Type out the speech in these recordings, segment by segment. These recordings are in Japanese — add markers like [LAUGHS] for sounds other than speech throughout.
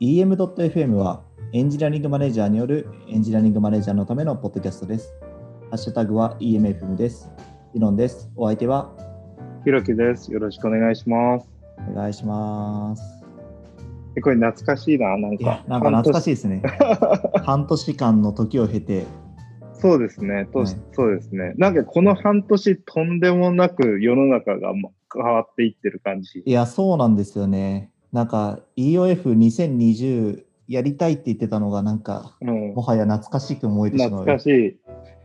EM.FM はエンジニアリングマネージャーによるエンジニアリングマネージャーのためのポッドキャストです。ハッシュタグは EMFM です。イノンです。お相手はひろきです。よろしくお願いします。お願いします。えこれ懐かしいな、なんか。、なんか懐かしいい。ですね。半年間の時を経て、そうですね、とはいそうですね。なんかこの半年とんでもなく世の中がま変わっていってる感じ。いや、そうなんですよね。なんか EOF2020 やりたいって言ってたのが、なんかうんも。はや懐かしく思えてしまう。懐かし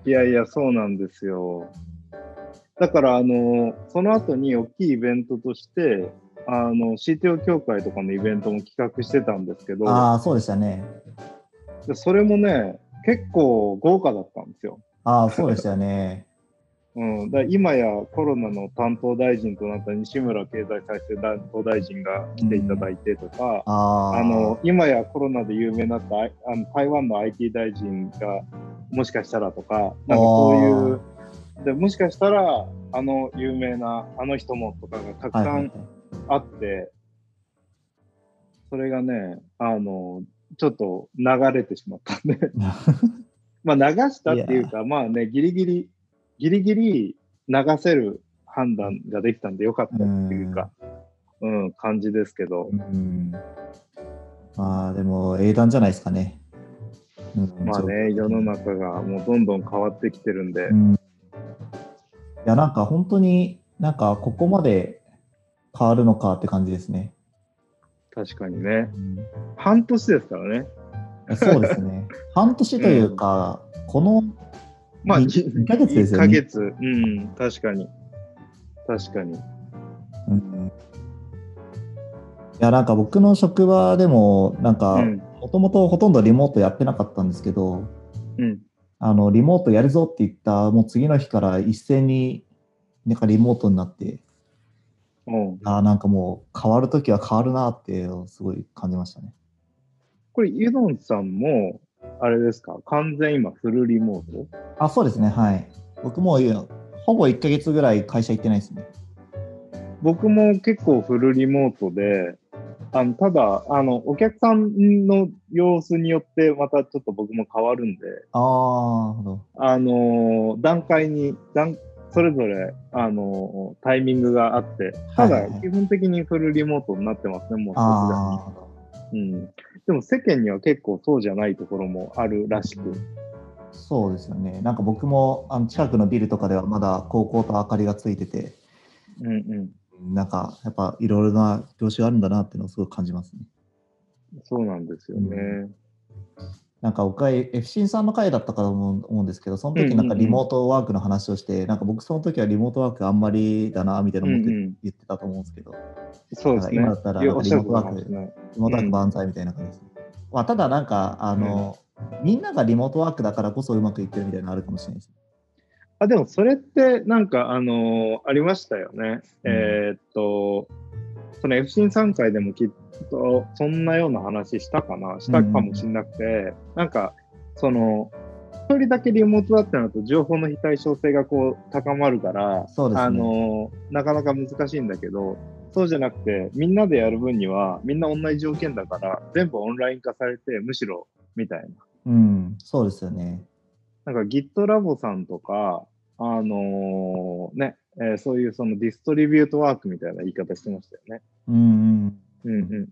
い。いやいや、そうなんですよ。だから、あの、その後に大きいイベントとして、あの、CTO 協会とかのイベントも企画してたんですけど、ああ、そうでしたね。でそれもね、結構豪華だったんですよ。ああ、そうでしたよね。うん、だ今やコロナの担当大臣となった西村経済再生担当大臣が来ていただいてとか、あああの今やコロナで有名になったああの台湾の IT 大臣がもしかしたらとか、なんかそういう、でもしかしたらあの有名なあの人もとかがたくはいはいさんあって、それがね、あのちょっと流れてしまったんで。[LAUGHS] まあ流したっていうか、まあね、ギリギリ、ギリギリ流せる判断ができたんでよかったっていうか、うん、感じですけどう、ん。まあでも英断じゃないですかね。うんまあね、世の。中がもうどんどん変わってきてるんでう、ん、いやなんか本当になんかここまで変わるのかって感じですね。確かにね、うん半年ですからね。そうですね。[LAUGHS] 半年というか、このまあ、2, ヶ月です1よね。ヶ月、うん、確かに。確かに。うんいやなんか僕の職場でもなんかうん、もともとほとんどリモートやってなかったんですけど、うん、あのリモートやるぞって言ったもう次の日から一斉になんかリモートになって、うん。あーなんかもう変わるときは変わるなってすごい感じましたね。これ、ユドンさんも、あれですか、完全今フルリモート？あ、そうですね、はい。僕もうほぼ1ヶ月ぐらい会社行ってないですね。僕も結構フルリモートで、あのただあの、お客さんの様子によってまたちょっと僕も変わるんで、ああ、の段階に段、それぞれ、あのタイミングがあって、ただ基本的にフルリモートになってますね、もうすがに。うん。でも世間には結構そうじゃないところもあるらしく。あ、そうですよね。なんか僕もあの近くのビルとかではまだ高校と明かりがついてて、うんうん。なんかやっぱいろいろな業種があるんだなっていうのをすごく感じますね。そうなんですよね。なんか僕は FC さんの回だったかと思う思うんですけど、その時なんかリモートワークの話をして、なんか僕その時はリモートワークあんまりだなみたいな思ってうんうん言ってたと思うんですけど、そうですね。今だったらリモートワークリモートワーク万歳みたいな感じです。まあ、ただなんか、あの、みんながリモートワークだからこそうまくいってるみたいなのあるかもしれないです。あ、でもそれってなんかあのーありましたよね。うんえーっと、その FC 3回でもきっとそんなような話したかなしたかもしれなくて、なんかその、一人だけリモートだってなると情報の非対称性がこう高まるから、ねあのーなかなか難しいんだけど、そうじゃなくて、みんなでやる分には、みんな同じ条件だから、全部オンライン化されて、むしろ、みたいな。うん、そうですよね。なんか GitLab さんとか、あのーね、えーそういうそのディストリビュートワークみたいな言い方してましたよね。うんうん。うんうん。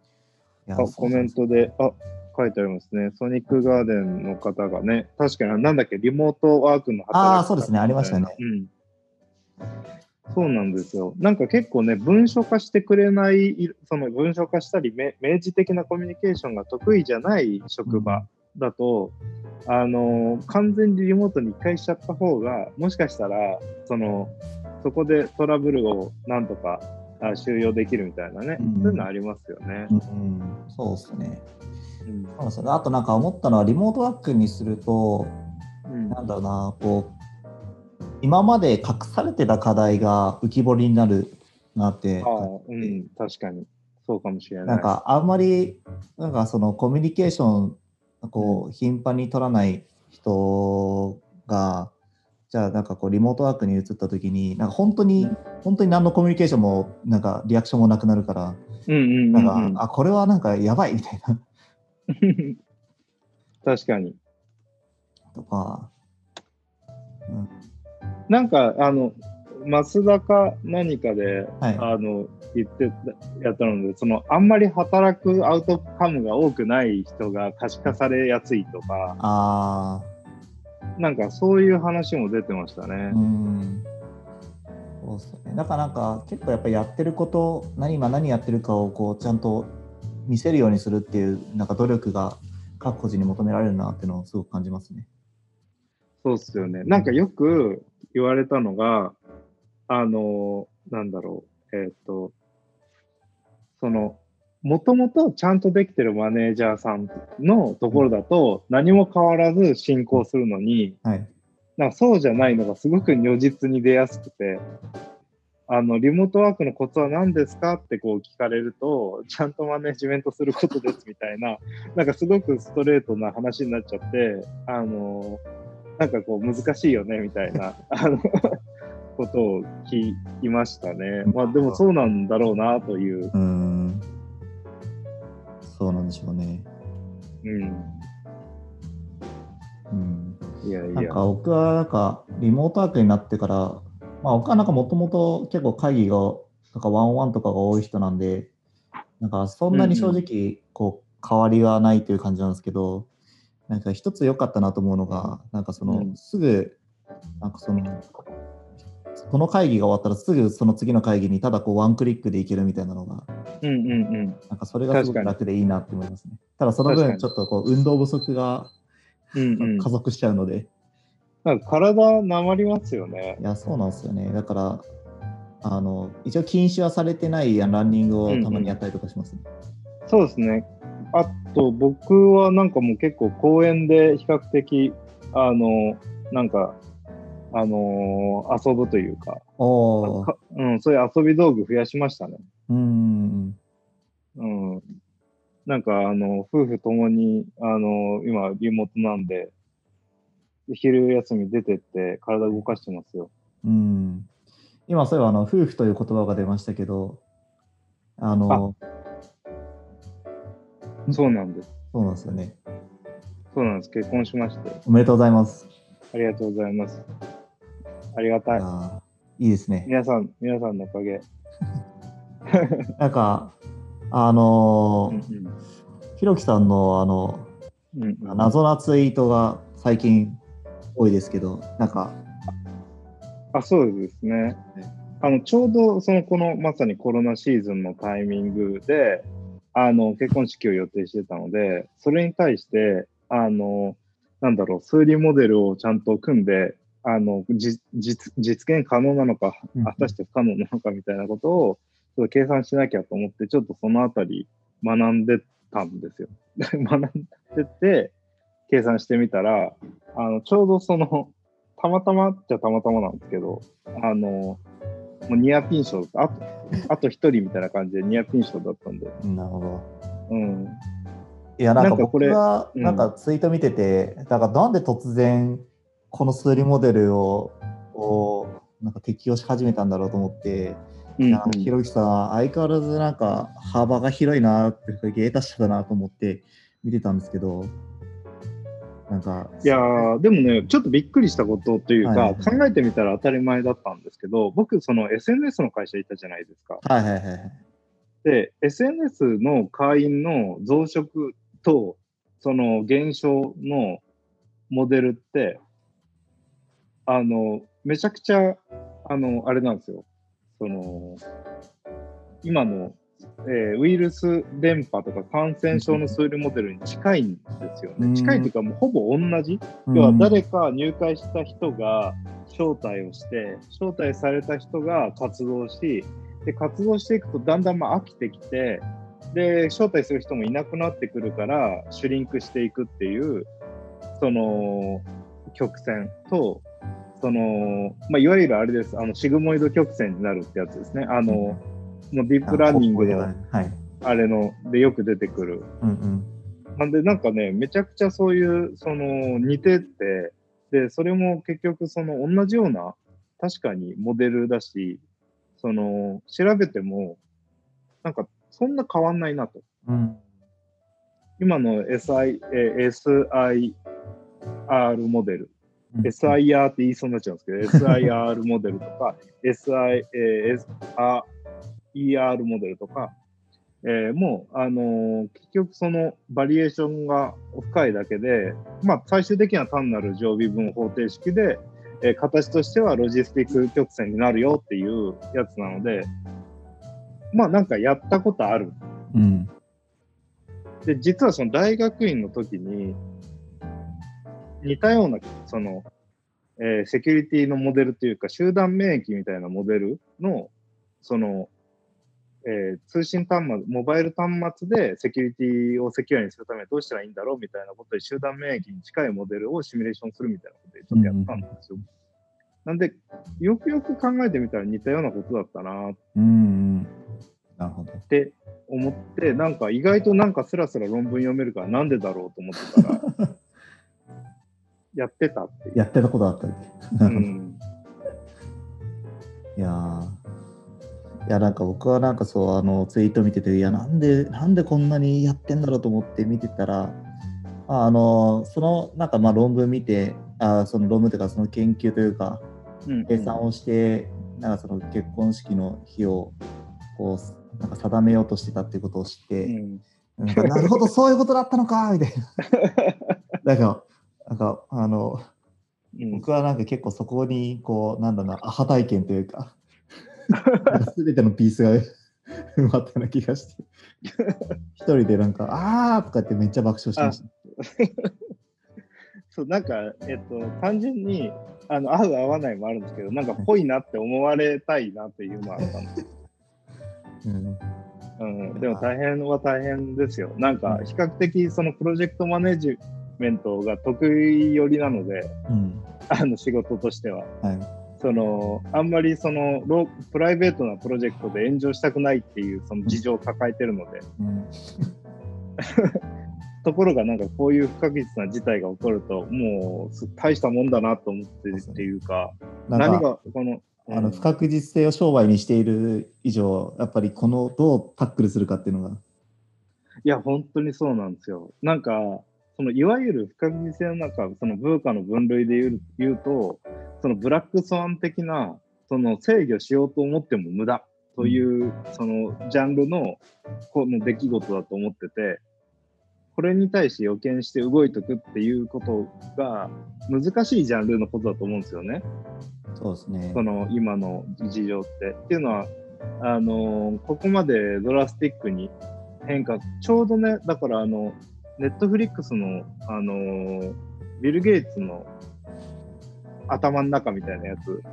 あ、コメントで、あ、書いてありますね。ソニックガーデンの方がね、確かになんだっけ、リモートワークのあーそうですねありましたねうん。そうなんですよ。なんか結構ね、文書化してくれない、その文書化したり、め明示的なコミュニケーションが得意じゃない職場だと、あの完全にリモートに一回しちゃった方が、もしかしたら、その、そこでトラブルをなんとかあ収容できるみたいなね、うんそういうのありますよね。うんうん、そうですね。うんそうです。あとなんか思ったのは、リモートワークにすると、うんなんだろうな、こう、今まで隠されてた課題が浮き彫りになるなってああ、うん、確かに。そうかもしれない。なんかあんまりなんかそのコミュニケーションこう頻繁に取らない人がじゃあなんかこうリモートワークに移った時になんか本当に、うん。本当に何のコミュニケーションもなんかリアクションもなくなるからうんうんうんなんか、うんあこれはなんかやばいみたいな。[LAUGHS] 確かに。とか、うん、なんか、あの、増田か何かで、はい。あの、言ってた、やったので、その、あんまり働くアウトカムが多くない人が可視化されやすいとか、あなんかそういう話も出てましたねー、う。ん。そうっすね。だからなんか結構やっぱやってること、何今何やってるかをこうちゃんと見せるようにするっていうなんか努力が各個人に求められるなっていうのをすごく感じますね。そうっすよね。なんかよく言われたのが、あの、なんだろう、えっ、と、その、もともとちゃんとできてるマネージャーさんのところだと何も変わらず進行するのに、はい。なんかそうじゃないのがすごく如実に出やすくて、あの、リモートワークのコツは何ですかってこう聞かれると、ちゃんとマネジメントすることですみたいな、[LAUGHS] なんかすごくストレートな話になっちゃって、あの、なんかこう難しいよねみたいな、[LAUGHS] あの、ことを聞きましたね。まあでもそうなんだろうなという。うーん。そうなんでしょうね。うん。うん。いやいや。なんか僕はなんかリモートワークになってから、まあ僕はなんかもともと結構会議が、とかワンオンワンとかが多い人なんで、なんかそんなに正直こう変わりはないという感じなんですけど、なんか一つ良かったなと思うのが、なんかその、うんすぐ、なんかその、この会議が終わったらすぐその次の会議にただこうワンクリックでいけるみたいなのが、うんうんうん。なんかそれがすごく楽でいいなって思いますね。ただその分ちょっとこう運動不足がうんうん。加速しちゃうので、なんか体なまりますよね。いや、そうなんですよね。だから、あの一応禁止はされてないランニングをたまにやったりとかしますね。そうですね。あと、僕はなんかもう結構公園で比較的、あの、なんか、あのー遊ぶというか。かうん、そういう遊び道具増やしましたね。うん。うん。なんか、あの、夫婦ともに、あの、今、リモートなんで、昼休み出てって体動かしてますよ。うん。今、そういえばあの夫婦という言葉が出ましたけど、あの、そうなんです。そうなんですよね。そうなんです。結婚しまして。おめでとうございます。ありがとうございます。ありがたい。いいいですね。皆さん、皆さんのおかげ。[LAUGHS] なんか、あのうんー、ひろきさんのあのうんうんうん謎なツイートが最近多いですけど、なんか、あ、そうですね。あの、ちょうど、その、この、まさにコロナシーズンのタイミングで、あの、結婚式を予定してたので、それに対して、あの、なんだろう、数理モデルをちゃんと組んで、あの、じ実実現可能なのか、うん果たして不可能なのかみたいなことを、ちょっと計算しなきゃと思って、ちょっとそのあたり学んでたんですよ。[LAUGHS] 学んでて、計算してみたら、あの、ちょうどその、たまたまっちゃたまたまなんですけど、あの、もうニアピン賞、あと、あと一人みたいな感じでニアピン賞だったんで、なるほど。うん。いや、なんか僕は、うんなんかツイート見てて、なんかなんで突然、この数理モデルを、をなんか適用し始めたんだろうと思って、うん、ひろゆきさんは相変わらずなんか幅が広いなって、芸達者だなと思って見てたんですけど、なんか、いやーでもね、ちょっとびっくりしたことというか、はい考えてみたら当たり前だったんですけど、僕、その SNS の会社いたじゃないですか。はいはいはいはい。で、SNS の会員の増殖と、その減少のモデルって、あの、めちゃくちゃ、あの、あれなんですよ。その、今の、えーウイルス伝播とか感染症の数理モデルに近いんですよね。うん近いというか、もうほぼ同じ。うん要は誰か入会した人が招待をして、招待された人が活動し、で活動していくとだんだんまあ飽きてきて、で、招待する人もいなくなってくるから、シュリンクしていくっていう、その曲線と、その、まあ、いわゆるあれです、あのシグモイド曲線になるってやつですね。あの、もうディープラーニングのはい。あれのでよく出てくるうんうん。なんで、なんかね、めちゃくちゃそういう、その、似てて、で、それも結局、その、同じような、確かにモデルだし、その、調べても、なんか、そんな変わんないなと。うん。今の SI、えー SIR モデル、SIR って言いそうになっちゃうんですけど、[LAUGHS] SIR モデルとか、SI、えー SIER モデルとか、えーもう、あのー結局そのバリエーションが深いだけで、まあ、最終的には単なる常備分方程式で、えー形としてはロジスティック曲線になるよっていうやつなので、まあなんかやったことある。うん。で、実はその大学院の時に、似たような、その、えーセキュリティのモデルというか、集団免疫みたいなモデルの、その、えー通信端末、モバイル端末でセキュリティをセキュアにするためにどうしたらいいんだろうみたいなことで集団免疫に近いモデルをシミュレーションするみたいなことでちょっとやったんですよ。なんで、よくよく考えてみたら似たようなことだったなっうんうん。なるほど。て思って、なんか意外となんかスラスラ論文読めるからなんでだろうと思ってたら、[LAUGHS] やってたって。やってたことあったり。うん。[LAUGHS] いやーいやなんか僕はなんかそうあのツイート見てていやなんでなんでこんなにやってんだろうと思って見てたらああのそのなんかまあ論文見てあその論文というかその研究というかうん計算をしてなんかその結婚式の日をこうなんか定めようとしてたっていうことを知って、うんななるほどそういうことだったのかみたいな [LAUGHS] なんかなんかあのうん僕はなんか結構そこにこうなんだろうなアハ体験というかすべてのピースが埋まったような気がして一人でなんかあーとか言ってめっちゃ爆笑しました。[LAUGHS] そう、なんか、えっと、単純に、あの、合う合わないもあるんですけど、なんか、ぽいなって思われたいなっていうのはあったんです。うんうん、でも大変は大変ですよ。なんか、比較的、そのプロジェクトマネジメントが得意寄りなので、うん。あの、仕事としては。はい。その、あんまりその、ロプライベートなプロジェクトで炎上したくないっていう、その事情を抱えてるので、うん。[LAUGHS] ところがなんかこういう不確実な事態が起こると、もうす大したもんだなと思ってるっていうか、何がこの、あのうん不確実性を商売にしている以上やっぱりこのどうタックルするかっていうのが。いや、本当にそうなんですよ。なんか、そのいわゆる不確実性の中、そのブーカの分類で言う言うと、そのブラックスワン的な、その制御しようと思っても無駄という、そのジャンルのこの出来事だと思ってて、これに対して予見して動いとくっていうことが難しいジャンルのことだと思うんですよね。そうですねその今の事情って。っていうのは、あのここまでドラスティックに変化、ちょうどね、だからあの、ネットフリックスの、あのビル・ゲイツの頭の中みたいなやつ、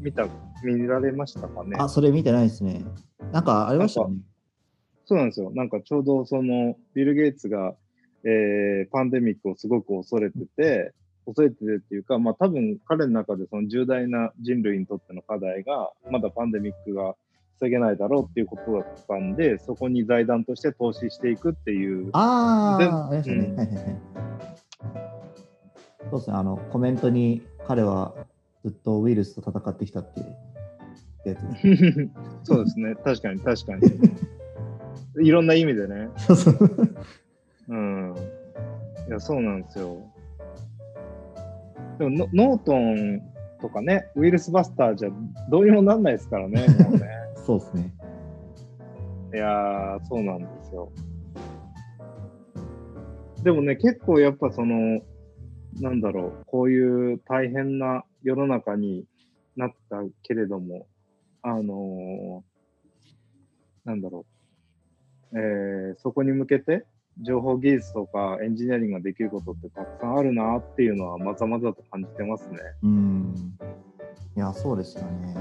見た、見られましたかね？あそれ見てないですねなんかありましたよねそうなんですよ。なんかちょうどそのビル・ゲイツが、えーパンデミックをすごく恐れてて、恐れててっていうか、まあ多分彼の中でその重大な人類にとっての課題が、まだパンデミックが防げないだろうっていうことだったんで、そこに財団として投資していくっていう。でああ、ありましたね。うんはいはいはい。そうですね、あの、コメントに彼はずっとウイルスと戦ってきたってやつ。[LAUGHS] そうですね。確かに確かに。[LAUGHS] いろんな意味でね。そうん。いや、そうなんですよ。でもノ、ノートンとかね、ウイルスバスターじゃどうにもなんないですからね、もうね。そうですね。いやー、そうなんですよ。でもね、結構やっぱその、なんだろう、こういう大変な世の中になったけれども、あのーなんだろう、えーそこに向けて情報技術とかエンジニアリングができることってたくさんあるなっていうのはまざまざと感じてますね。うん。いや、そうですよね。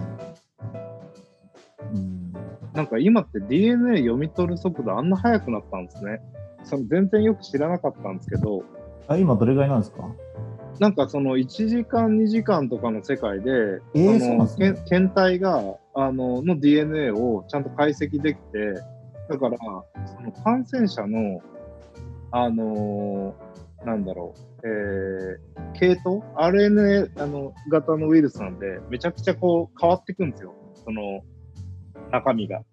うん。なんか今って DNA 読み取る速度あんな速くなったんですね。その全然よく知らなかったんですけど、あ、今どれぐらいなんですか？なんかその1時間、2時間とかの世界で、えーその検体があのの DNA をちゃんと解析できて、だから、その感染者の、あのーなんだろう、えー系統 ?RNA あの型のウイルスなんで、めちゃくちゃこう変わっていくんですよ、その中身が。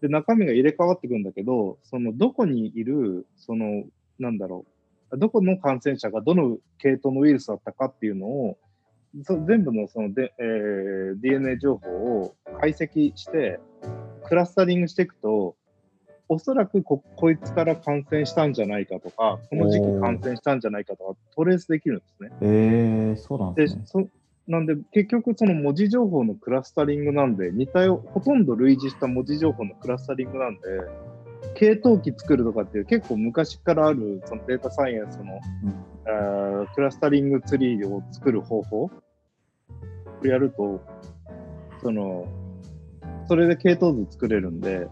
で、中身が入れ替わっていくんだけど、そのどこにいる、その、なんだろう、どこの感染者がどの系統のウイルスだったかっていうのを、そ全部のそので、えー DNA 情報を解析して、クラスタリングしていくと、おそらくここいつから感染したんじゃないかとか、この時期感染したんじゃないかとか、トレースできるんですね。えー、そうなんでね。ですそなんで、結局、その文字情報のクラスタリングなんで、似たよ、ほとんど類似した文字情報のクラスタリングなんで、系統機作るとかっていう結構昔からあるそのデータサイエンスの、うん。クラスタリングツリーを作る方法をやると、その、それで系統図作れるんで、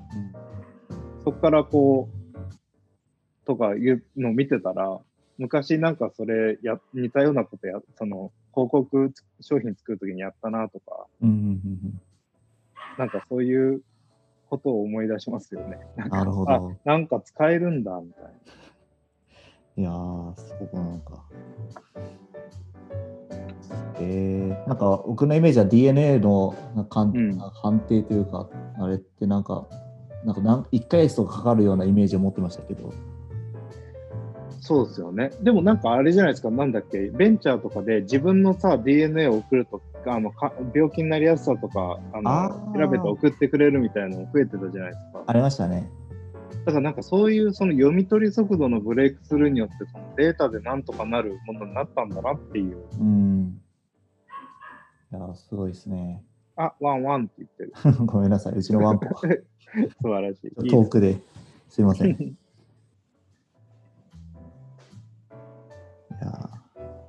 そこからこう、とかいうのを見てたら、昔なんかそれや、似たようなことや、その、広告商品作るときにやったなとか、うんうんうんうんなんかそういうことを思い出しますよね。なんかなるほあど。なんか使えるんだ、みたいな。いやー、そうなのか。えー、なんか僕のイメージは DNA のなんか鑑うん判定というか、あれってなんか、なんかなん1ヶ月とかかかるようなイメージを持ってましたけど、そうですよね。でもなんかあれじゃないですか、なんだっけ、ベンチャーとかで自分のさ、DNA を送ると、あのか病気になりやすさとかあの調べて送ってくれるみたいなの増えてたじゃないですか。ありましたね。だからなんかそういうその読み取り速度のブレイクスルーによってそのデータでなんとかなるものになったんだなっていう。うん。いやー、すごいですね。あ、ワンワンって言ってる。[LAUGHS] ごめんなさい、うちのワンコが [LAUGHS] 素晴らしい遠くですいません。[LAUGHS]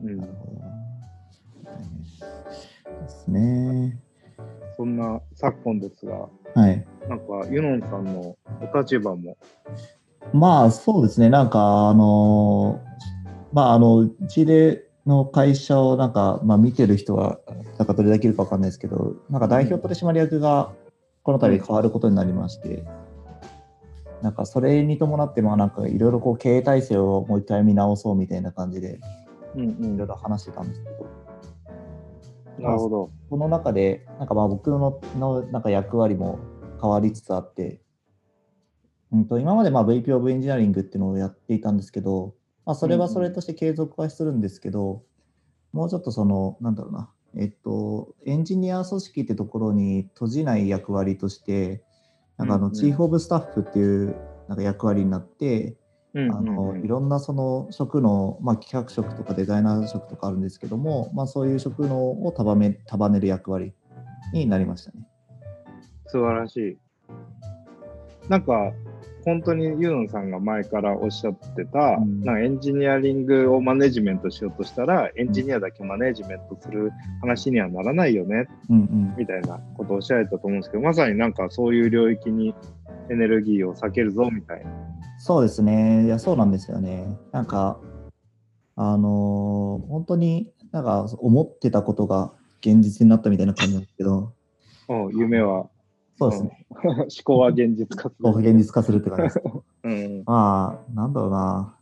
うんなるほどな。ですね。そんな昨今ですが、はい。なんかユノンさんのお立場も、まあそうですね、なんかあのまああのうちでの会社をなんか、まあ、見てる人はなんかどれだけいるかわかんないですけど、なんか代表取締役がこの度変わることになりまして、なんかそれに伴ってまあなんかいろいろこう経営体制をもう一回見直そうみたいな感じでいろいろ話してたんですけど、なるほど。この中でなんかまあ僕ののなんか役割も変わりつつあって、うん、と今までまあ VP of エンジニアリングっていうのをやっていたんですけど、まあ、それはそれとして継続はするんですけど、もうちょっとそのなんだろうな、えっと、エンジニア組織ってところに閉じない役割としてなんかあうんうん。のチーフ・オブ・スタッフっていうなんか役割になって、うんあのうんいろんなその職の、まあ、企画職とかデザイナー職とかあるんですけども、まあ、そういう職能を束め束ねる役割になりましたね。素晴らしい。なんか、本当にユノンさんが前からおっしゃってた、うん。なんかエンジニアリングをマネジメントしようとしたら、エンジニアだけマネジメントする話にはならないよね、うんうん、みたいなことをおっしゃられたと思うんですけど、まさになんかそういう領域にエネルギーを避けるぞ、みたいな。そうですね、いやそうなんですよね。なんか、あのー本当になんか思ってたことが現実になったみたいな感じなんですけど、[LAUGHS] お夢は、そうですね、うん思考は現実化する。現実化するって感じです。[LAUGHS] うん。まあ、なんだろうな。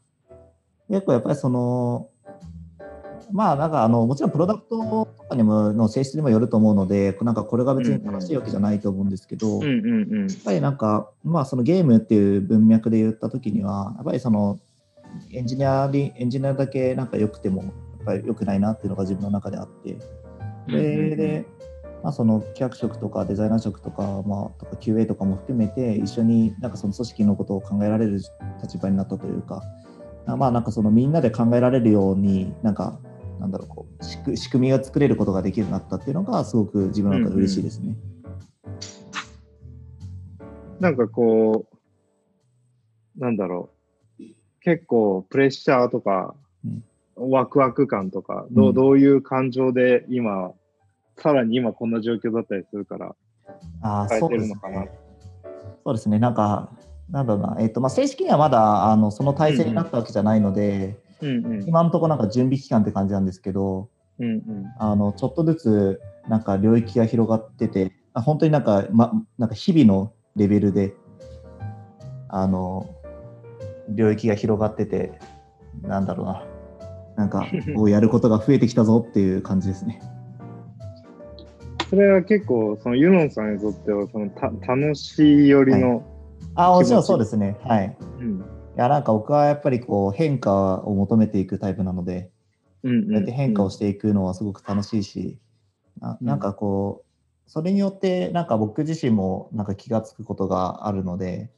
結構やっぱりその、まあなんかあの、もちろんプロダクトとかにもの性質にもよると思うので、なんかこれが別に正しいわけじゃないと思うんですけど、うんやっ。ぱりなんか、まあそのゲームっていう文脈で言ったときには、やっぱりそのエンジニアリエンジニアだけなんか良くても、やっぱり良くないなっていうのが自分の中であって、それで、まあ、その企画職とかデザイナー職とか,、まあ、とか QA とかも含めて一緒になんかその組織のことを考えられる立場になったというか、あまあなんかそのみんなで考えられるようになんかなんだろうこう仕組みが作れることができるようになったっていうのがすごく自分の中で嬉しいですね。なんかこう、なんだろう、結構プレッシャーとか、ワクワク感とか、どううん。どういう感情で今、さらに今こんな状況だったりするから、ああ変えそうですてるのか。そうですねなんかなんだろうな、えっとまあ、正式にはまだあのその体制になったわけじゃないので、うんうん。今のところなんか準備期間って感じなんですけど、うんうん。あのちょっとずつなんか領域が広がってて、あ本当になんか,、ま、なんか日々のレベルであの領域が広がってて、なんだろうな、なんか [LAUGHS] こうやることが増えてきたぞっていう感じですね。それは結構、そのユノンさんにとっては、そのた楽しいよりの、あ、もちろんそうですね。はい。うん。いや、なんか僕はやっぱりこう変化を求めていくタイプなので、うんうんそうやって変化をしていくのはすごく楽しいし、ななんかこう、それによってなんか僕自身もなんか気がつくことがあるので、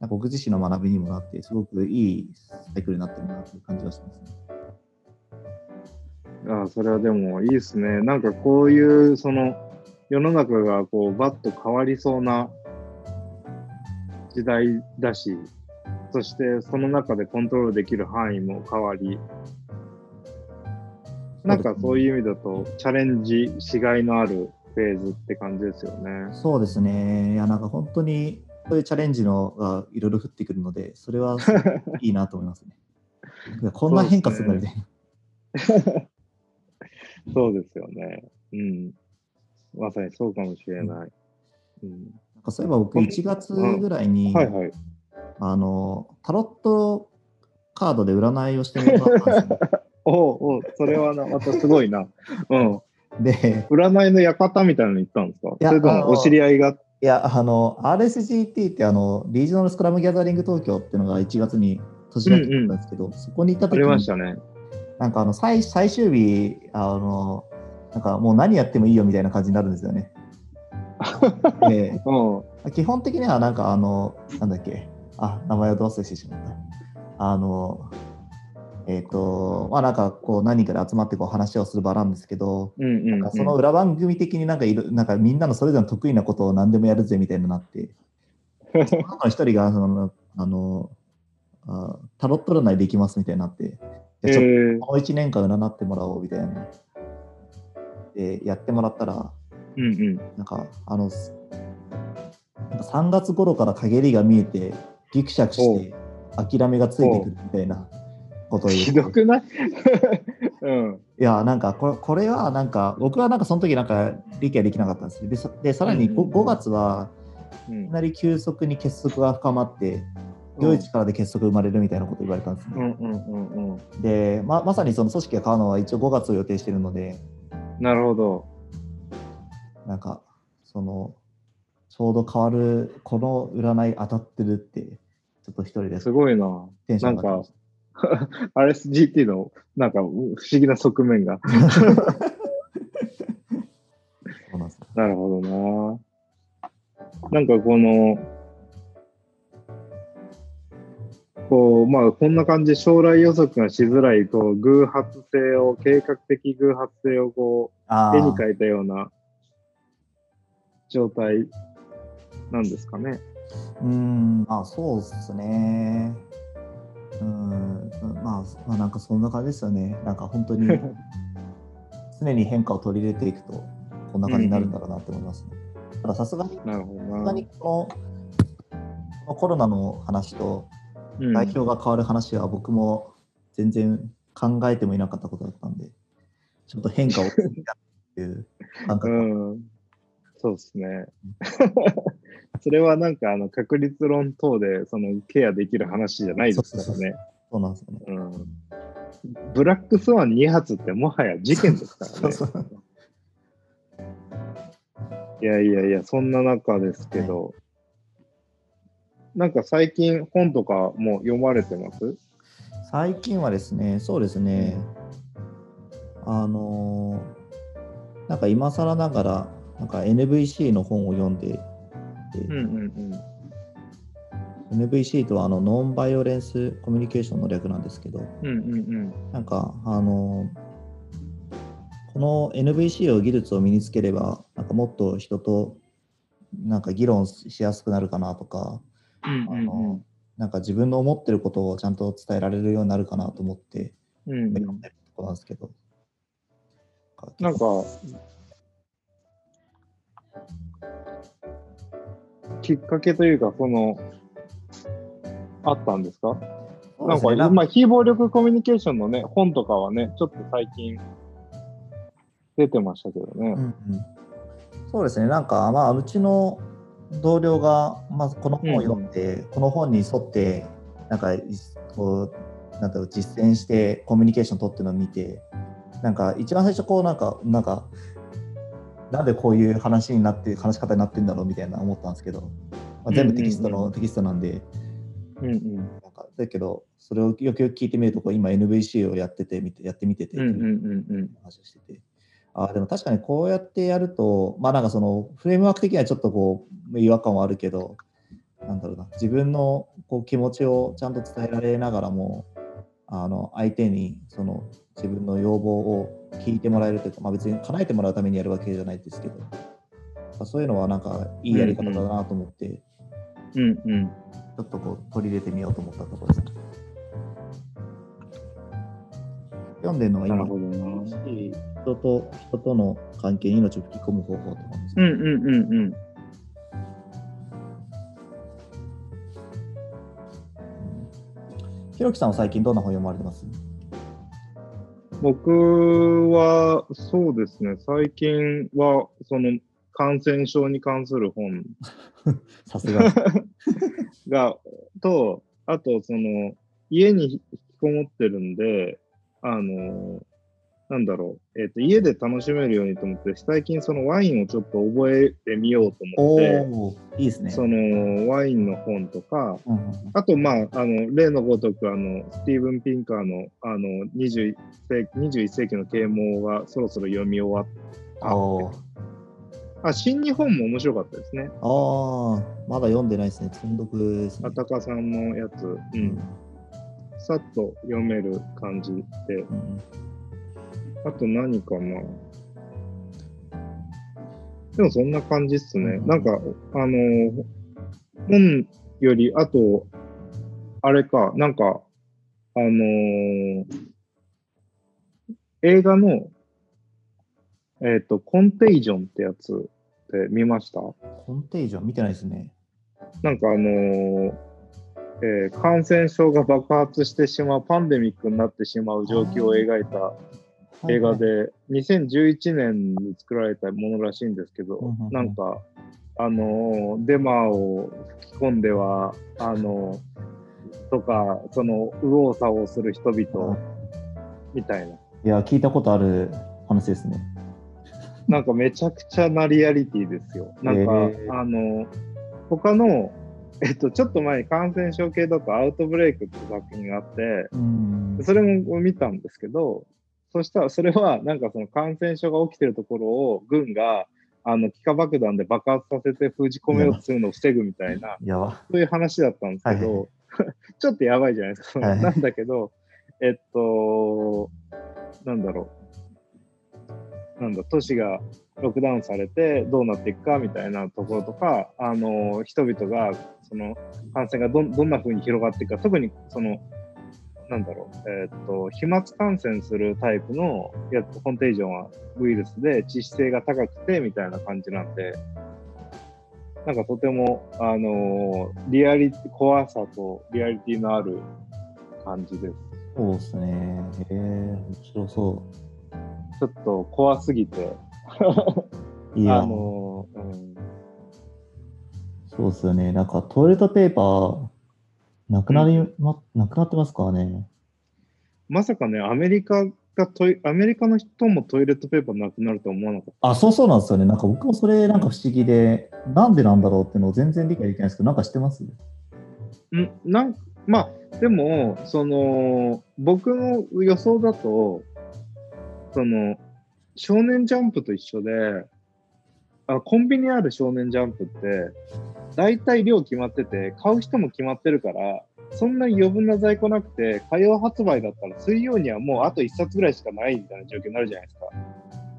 なんか僕自身の学びにもなって、すごくいいサイクルになってるなという感じがしますね。ああそれはでもいいですね。なんかこういう、その、世の中がこう、バッと変わりそうな時代だし、そしてその中でコントロールできる範囲も変わり、なんかそういう意味だと、チャレンジしがいのあるフェーズって感じですよね。そうですね。いや、なんか本当にそういうチャレンジのがいろいろ降ってくるので、それはいいなと思いますね。[LAUGHS] こんな変化するんだみたいな。[LAUGHS] そうですよね。うん。まさにそうかもしれない。うん。なんかそういえば僕1月ぐらいに、はいはい。あのタロットカードで占いをしてもらったんですよ。[LAUGHS] おうおう、それはな、またすごいな。[LAUGHS] うん。で、占いの館みたいなのに行ったんですか？いやそれともお知り合いが？いや、あの、RSGT ってあの、リージョナルスクラムギャザリング東京っていうのが1月に年が来たんですけど、そこに行った時に、ましたね。なんかあの最最終日、あの、なんかもう何やってもいいよみたいな感じになるんですよね。で [LAUGHS] うん。基本的にはなんかあの、なんだっけ、あ、名前をどう忘れしてしまった。あの、えっ、と、まあなんかこう何人かで集まってこう話をする場なんですけど、うんうん、うん。なんかその裏番組的になんかいる、なんかみんなのそれぞれの得意なことを何でもやるぜみたいになって、その中の一人がその、あの、あタロット占いできますみたいになって、ちょっーとこの1年間占ってもらおうみたいな。で、やってもらったら、うんうん。なんか、あの、すなんか3月頃から陰りが見えて、ギクシャクして、諦めがついてくるみたいなことを言ひってどくない？[LAUGHS] うん。いや、なんかこれ、これはなんか、僕はなんかその時なんか理解できなかったんですよ。で、そでさらに 5, うん5月は、うんいきなり急速に結束が深まって、良い力で結束生まれるみたいなこと言われたんですね。うんうんうんうん。で、ままさにその組織が変わるのは一応5月を予定してるので、なるほど。なんか、その、ちょうど変わる、この占い当たってるって、ちょっと一人ですごいな。テンション上がってました RSGT のなんか [LAUGHS] 不思議な側面が。[LAUGHS] なるほどな。なんかこの、こう、まあこんな感じで将来予測がしづらい、こう、偶発性を、計画的偶発性をこう、絵に描いたような状態なんですかね。うーん、まあそうですね。うーん、まあ、まあ、なんかそんな感じですよね。なんか本当に [LAUGHS] 常に変化を取り入れていくと、こんな感じになるんだろうなって思いますね。たださすがに、このこのコロナの話とうん代表が変わる話は僕も全然考えてもいなかったことだったんで、ちょっと変化をやっていう感覚がうん、そうですね。[LAUGHS] それはなんかあの確率論等でそのケアできる話じゃないですからね。そうなんですよね。うんブラックスワン2発ってもはや事件ですからね。そうそういやいやいや、そんな中ですけど、なんか最近本とかも読まれてます？最近はですね、そうですね、あのーなんか今更ながら、なんか NVC の本を読んでいて、うんうん。NVC とはあのノンバイオレンスコミュニケーションの略なんですけど、うん。うんうん。なんか、あのーこの NVC を技術を身につければ、なんかもっと人となんか議論しやすくなるかなとか、うん。あのなんか自分の思ってることをちゃんと伝えられるようになるかなと思ってうんうん読んでるところなんですけど。なんか、きっかけというか、その、あったんですか？なんか、ねまあ、非暴力コミュニケーションのね、本とかはね、ちょっと最近出てましたけどね。うんうんそうですね、なんか、まあ、うちの同僚が、まあ、この本を読んで、この本に沿って、なんか、いこう、なんだろう、実践してコミュニケーション取ってるのを見て、なんか、一番最初、こう、なんか、なんか、なんでこういう話になって話し方になってんだろうみたいな思ったんですけど、まあ、全部テキストの、うんうんうんテキストなんでうんうん。なんかだけどそれをよくよく聞いてみるとこう今 NVC をやっててみてやってみてて、うんうんうんうん。話をしててあでも確かにこうやってやるとまあなんかそのフレームワーク的にはちょっとこう違和感はあるけどなんだろうな自分のこう気持ちをちゃんと伝えられながらもあの相手にその自分の要望を聞いてもらえるというか、まあ、別に叶えてもらうためにやるわけじゃないですけど、まあそういうのはなんかいいやり方だなと思って、うんうん。ちょっとこう取り入れてみようと思ったところですね。読んでるのが今なるほどな。人と人との関係に命を吹き込む方法とかうんうんうんうん。ひろきさんは最近どんな本読まれてます？僕は、そうですね、最近は、その、感染症に関する本 [LAUGHS] さすが。[LAUGHS] が、と、あと、その、家に引きこもってるんで、あの、なんだろう、えっ、と、家で楽しめるようにと思って、最近そのワインをちょっと覚えてみようと思おって、おいいですね。その、ワインの本とか、うんあと、まあ、あの、例のごとく、あの、スティーブン・ピンカーの、あの、21世紀 ,21 世紀の啓蒙がそろそろ読み終わった。あ、新日本も面白かったですね。あー、まだ読んでないですね。積んどくですねあ。たかさんのやつ、ううんん。さっと読める感じで。うんあと何かな。でもそんな感じっすね。うんなんか、あの、本より、あと、あれか、なんか、あのー映画の、えっ、と、コンテイジョンってやつって見ました？コンテージョン見てないですね。なんかあのーえー感染症が爆発してしまう、パンデミックになってしまう状況を描いた映画で、2011年に作られたものらしいんですけどなんか、あのーデマを吹き込んでは、あのーとか、その、右往左往する人々みたいな。いや、聞いたことある話ですね。なんかめちゃくちゃなリアリティですよ。なんか、へーあの、他の、えっと、ちょっと前に感染症系だとアウトブレイクっていう作品があって、うん。それも見たんですけど、そしたらそれはなんかその感染症が起きてるところを軍があの気化爆弾で爆発させて封じ込めようとするのを防ぐみたいな。そういう話だったんですけど、ちょっとやばいじゃないですか。はいなんだけど、えっと、なんだろう。なんだ、都市がロックダウンされてどうなっていくかみたいなところとか、あの、人々が、その、感染がどんどんな風に広がっていくか、特にその、なんだろう、えっと、飛沫感染するタイプのやつ、コンテージョンはウイルスで致死性が高くてみたいな感じなんで、なんかとても、あのーリアリティ、怖さとリアリティのある感じです。そうですね。へえ、面白そちょっと怖すぎて、う。いや、あのーうん、そうですよね。なんかトイレットペーパー、なくなり、ま、なくなってますからね。まさかね、アメリカがトイ、アメリカの人もトイレットペーパーなくなるとは思わなかっあ、そうそうなんですよね。なんか僕もそれなんか不思議で、なんでなんだろうっていうのを全然理解できないんですけど、なんか知ってます？た。んなんまあ、でも、その、僕の予想だと、その、少年ジャンプと一緒で、あコンビニにある少年ジャンプって、大体量決まってて、買う人も決まってるから、そんなに余分な在庫なくて、火曜発売だったら水曜にはもうあと1冊ぐらいしかないみたいな状況になるじゃないですか。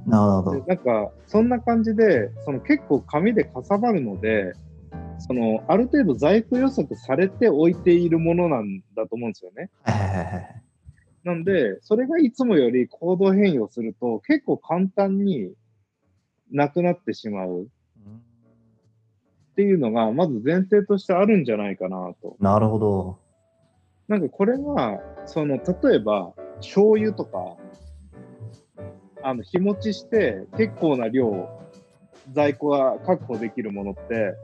なるほど。でなんか、そんな感じで、その結構紙でかさばるので、そのある程度在庫予測されて置いているものなんだと思うんですよね。なんで、それがいつもより行動変容すると、結構簡単になくなってしまうっていうのが、まず前提としてあるんじゃないかなと。なるほど。なんかこれが、その、例えば、醤油とか、あの、日持ちして結構な量、在庫が確保できるものって、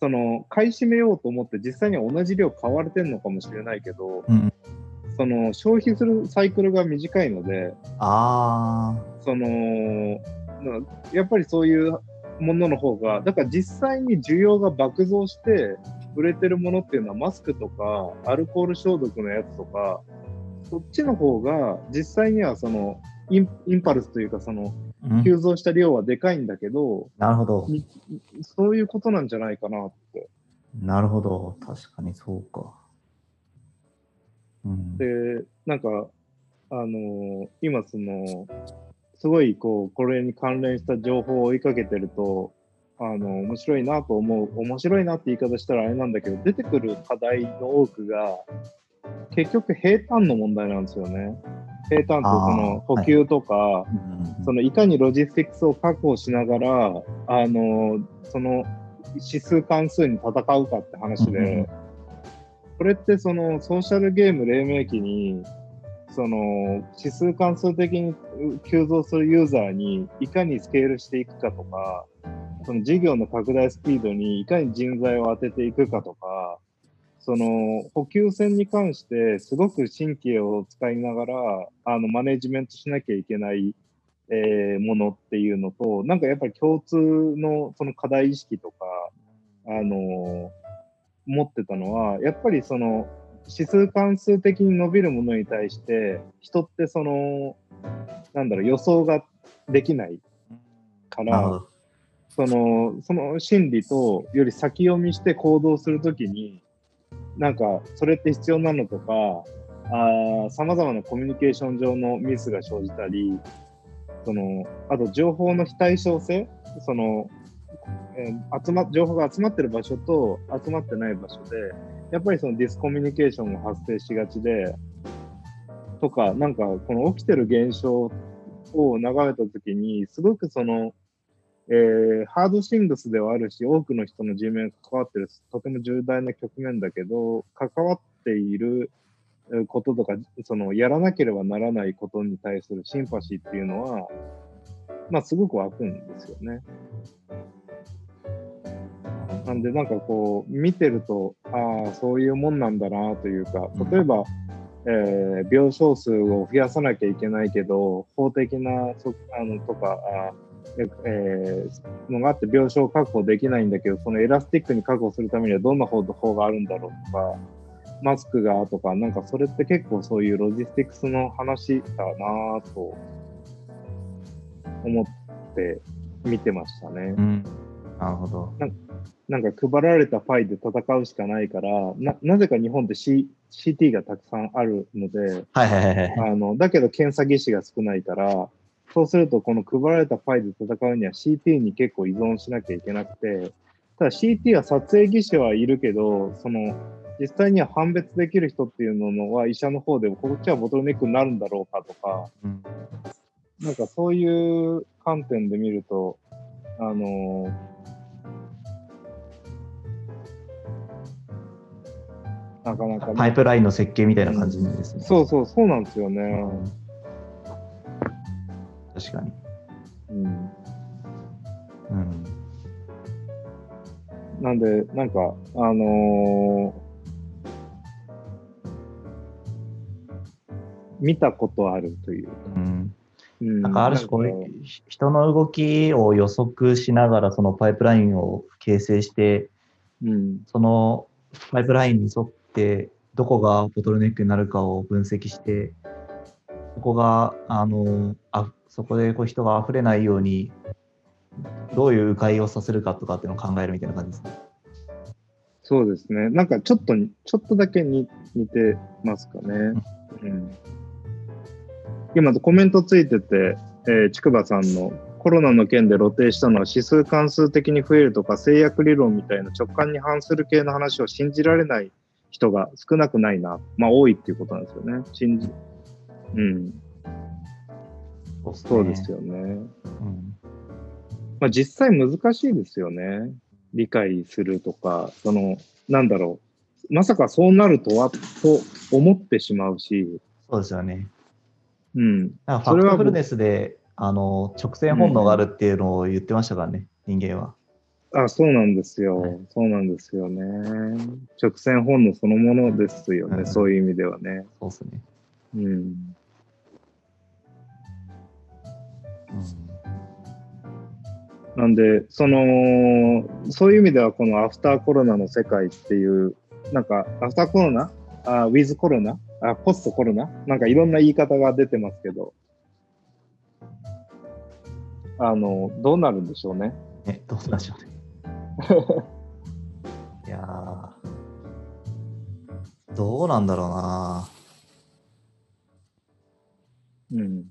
その、買い占めようと思って実際には同じ量買われてるのかもしれないけど、うん。その、消費するサイクルが短いので、あその、なやっぱりそういうものの方が、だから実際に需要が爆増して売れてるものっていうのはマスクとかアルコール消毒のやつとか、そっちの方が実際にはそのインインパルスというかそのうん急増した量はでかいんだけど、なるほど。そういうことなんじゃないかなって。なるほど。確かにそうか。うん。で、なんか、あのー今その、すごいこう、これに関連した情報を追いかけてると、あの、面白いなと思う、面白いなって言い方したらあれなんだけど、出てくる課題の多くが、結局平坦の問題なんですよね。平坦ってその補給とか、うんそのいかにロジスティックスを確保しながら、あの、その指数関数に戦うかって話うんうんこれってそのソーシャルゲーム黎明期に、その指数関数的に急増するユーザーにいかにスケールしていくかとか、その事業の拡大スピードにいかに人材を当てていくかとか、その補給線に関してすごく神経を使いながらあのマネジメントしなきゃいけない、えーものっていうのと、なんかやっぱり共通のその課題意識とか、あの持ってたのは、やっぱりその指数関数的に伸びるものに対して、人ってその、なんだろう、予想ができないから。その、その心理とより先読みして行動するときに、なんか、それって必要なのとか、さまざまなコミュニケーション上のミスが生じたり、その、あと情報の非対称性、その、えー集ま、情報が集まってる場所と集まってない場所で、やっぱりそのディスコミュニケーションが発生しがちで、とか、なんかこの起きてる現象を眺めたときに、すごくその、えーハードシングスではあるし、多くの人の寿命が関わってる、とても重大な局面だけど、関わっていることとか、その、やらなければならないことに対するシンパシーっていうのは、まあ、すごく湧くんですよね。なんで、なんかこう、見てると、ああ、そういうもんなんだなというか、例えば、えー病床数を増やさなきゃいけないけど、法的なそあのとか、あーえーのがあって病床確保できないんだけど、そのエラスティックに確保するためにはどんな方法があるんだろうとか、マスクがとか、なんかそれって結構そういうロジスティックスの話だなぁと思って見てましたね。うん。なるほど。なんか配られたパイで戦うしかないから、ななぜか日本って C CT がたくさんあるので、はいはいはいはい。あのだけど検査技師が少ないから、そうするとこの配られたパイで戦うには CT に結構依存しなきゃいけなくて、ただ CT は撮影技師はいるけど、その実際には判別できる人っていうのは医者の方でこっちはボトルネックになるんだろうかとか、うんなんかそういう観点で見ると、あのなかなかね、パイプラインの設計みたいな感じですね。そうそう、そうなんですよね。うん確かに。うん、うん。なんで、なんか、あのー見たことあるという。うんうん、なんかある種こう人の動きを予測しながらそのパイプラインを形成してうん、そのパイプラインに沿ってどこがボトルネックになるかを分析してそこがあのあそこでこう人が溢れないようにどういう迂回をさせるかとかっていうのを考えるみたいな感じですね。そうですね。なんかちょっとに、ちょっとだけに似てますかね。うん。今コメントついてて、えー、筑波さんのコロナの件で露呈したのは指数関数的に増えるとか制約理論みたいな直感に反する系の話を信じられない人が少なくないな。まあ多いっていうことなんですよね。信じ、うん。そうですねそうですよね。うんまあ実際難しいですよね。理解するとか、その、なんだろう。まさかそうなるとは、と思ってしまうし、そうですよね。うん。なんかフそれはァクトフルネスであの直線本能があるっていうのを言ってましたからね、人間は。あ、そうなんですよ。はいそうなんですよね。直線本能そのものですよね。うんそういう意味ではね。そうですね。うん。うんなんで、その、そういう意味では、このアフターコロナの世界っていう、なんか、アフターコロナ？あウィズコロナ？あポストコロナ？なんかいろんな言い方が出てますけど、あの、どうなるんでしょうね？ね、どうなんでしょうね？[LAUGHS] いやーどうなんだろうな。うん。い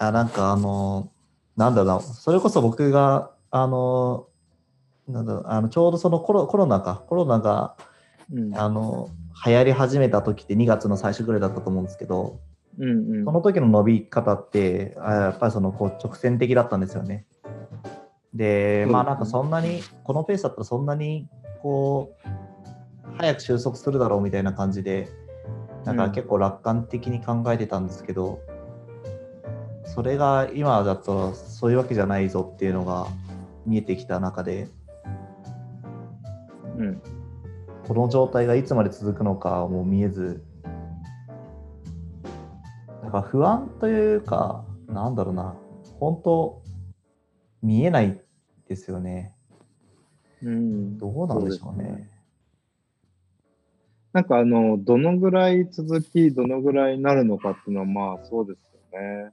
や、なんかあの、なんだろうな、それこそ僕が、あの、なんだろうあのちょうどそのコロコロナか、コロナがうん。あの流行り始めた時って2月の最初ぐらいだったと思うんですけど、うんうんその時の伸び方って、あやっぱりそのこう直線的だったんですよね。で、まあなんかそんなに、このペースだったらそんなにこう、早く収束するだろうみたいな感じで、なんか結構楽観的に考えてたんですけど、それが今だとそういうわけじゃないぞっていうのが見えてきた中で、うん。この状態がいつまで続くのかも見えず、なんか不安というか、なんだろうな、本当、見えないですよね。うん。どうなんでしょうそうね。なんかあの、どのぐらい続き、どのぐらいになるのかっていうのは、まあそうですよね。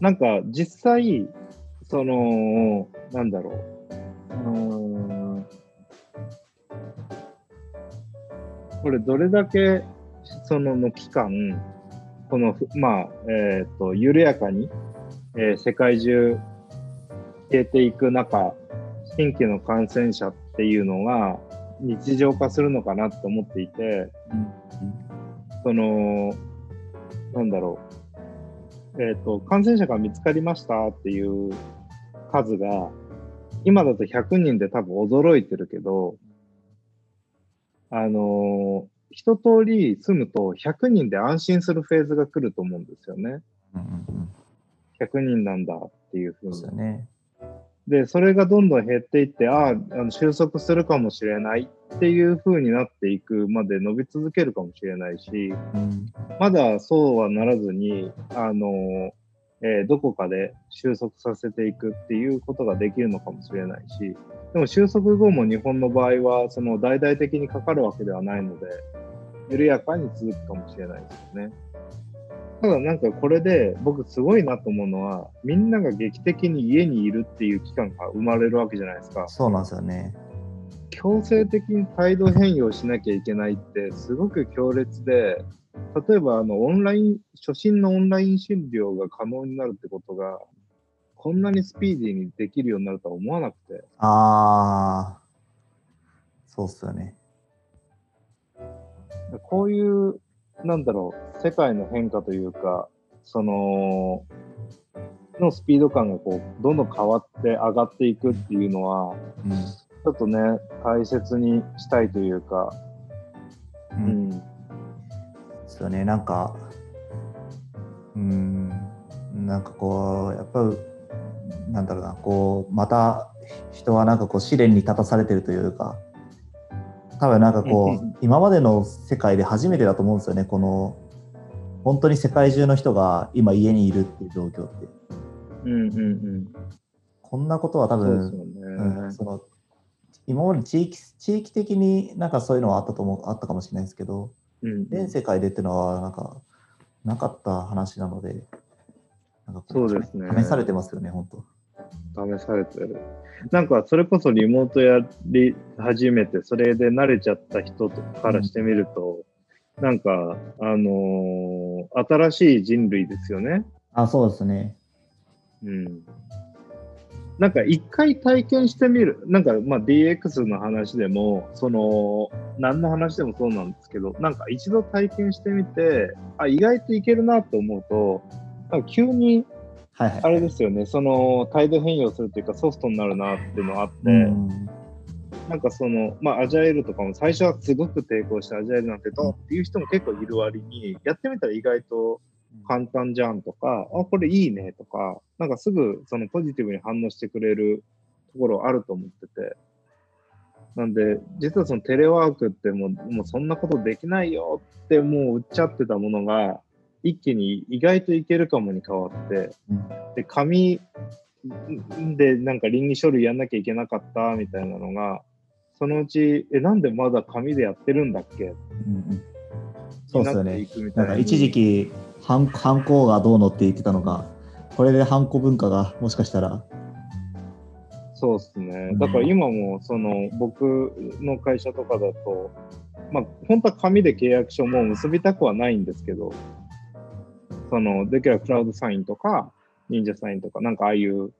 なんか実際、その、なんだろう。うこれどれだけ、そのの期間、この、まあ、えっ、と、緩やかに、えー世界中消えていく中、新規の感染者っていうのが日常化するのかなって思っていて、うんその、なんだろう、えっ、と、感染者が見つかりましたっていう数が、今だと100人で多分驚いてるけど、あのー一通り住むと100人で安心するフェーズが来ると思うんですよね。うんうんうん100人なんだっていうふうに。ね。で、それがどんどん減っていって、ああ、あの収束するかもしれないっていう風になっていくまで伸び続けるかもしれないし、うんまだそうはならずに、あの、えーどこかで収束させていくっていうことができるのかもしれないし、でも収束後も日本の場合は、その大々的にかかるわけではないので、緩やかに続くかもしれないですよね。ただなんかこれで僕すごいなと思うのは、みんなが劇的に家にいるっていう期間が生まれるわけじゃないですか。そうなんですよね。強制的に態度変容しなきゃいけないってすごく強烈で、例えばあのオンライン、初診のオンライン診療が可能になるってことが、こんなにスピーディーにできるようになるとは思わなくて、ああ、そうっすよね。こういう、なんだろう、世界の変化というか、その、のスピード感がこう、どんどん変わって上がっていくっていうのは、うん。ちょっとね、大切にしたいというか、ううんん、ですよね。なんか、うん、なんかこう、やっぱり、なんだろうな、こう、また人はなんかこう試練に立たされてるというか、多分なんかこう今までの世界で初めてだと思うんですよね、この、本当に世界中の人が今家にいるっていう状況って。うん、うん、うん。こんなことは多分、そうですよね。うん、その今まで地域地域的になんかそういうのはあったと思うあったかもしれないですけど、うん全世界でっていうのはなんかなかった話なので、なんかこそうですね試されてますよね、本当。試されてる。なんか、それこそリモートやり始めて、それで慣れちゃった人とからしてみると、なんか、あのー新しい人類ですよね。あ、そうですね。うん。なんか、一回体験してみる。なんか、まあ、DX の話でも、その、何の話でもそうなんですけど、なんか一度体験してみて、あ、意外といけるなと思うと、なんか急にはいはい。あれですよね、その態度変容するというかソフトになるなっていうのがあって、うんなんかその、まあ、アジャイルとかも最初はすごく抵抗してアジャイルなんてどうっていう人も結構いる割に、やってみたら意外と簡単じゃんとか、あ、これいいねとか、なんかすぐそのポジティブに反応してくれるところあると思ってて。なんで、実はそのテレワークってもうもうそんなことできないよってもう売っちゃってたものが、一気に意外といけるかもに変わって、うん。で、紙でなんか倫理書類やんなきゃいけなかったみたいなのが、そのうち、え、なんでまだ紙でやってるんだっけ？うんうん。そうですよね。になんか一時期、ハンハンコがどうのって言ってたのが、これでハンコ文化がもしかしたら、そうですね。う。ん。だから今も、その、僕の会社とかだと、まあ、本当は紙で契約書も結びたくはないんですけど、その、できればクラウドサインとか、忍者サインとか、なんかああいう、